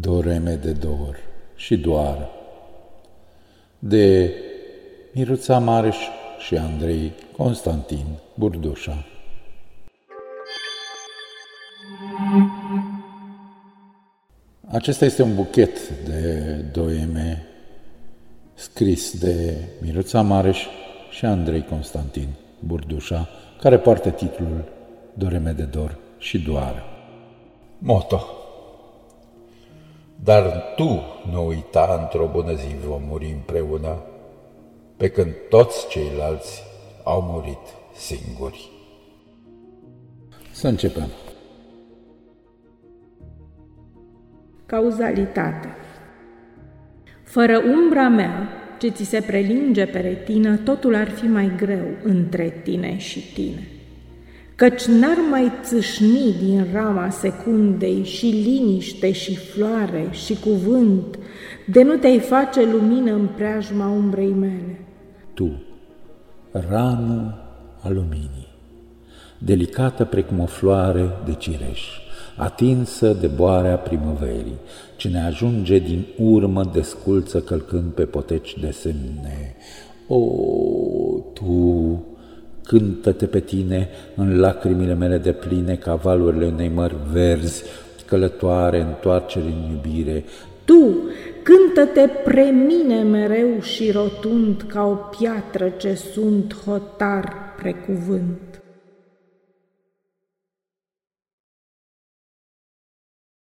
Doreme de dor și doar de Miruța Mareș și Andrei Constantin Burdușa. Acesta este un buchet de doeme scris de Miruța Mareș și Andrei Constantin Burdușa, care poartă titlul Doreme de dor și doar. Moto Dar tu nu uita, într-o bună zi vom muri împreună, pe când toți ceilalți au murit singuri. Să începem. Cauzalitate Fără umbra mea, ce ți se prelinge pe retină, totul ar fi mai greu între tine și tine. Căci n-ar mai țâșni din rama secundei și liniște și floare și cuvânt, de nu te-ai face lumină în preajma umbrei mele. Tu, rană a luminii, delicată precum o floare de cireș, atinsă de boarea primăverii, ce ne ajunge din urmă desculță călcând pe poteci de semne. O, tu, cântă-te pe tine în lacrimile mele de pline ca valurile unei mări verzi, călătoare, întoarcere în iubire. Tu, cântă-te pre mine mereu și rotund ca o piatră ce sunt hotar precuvânt.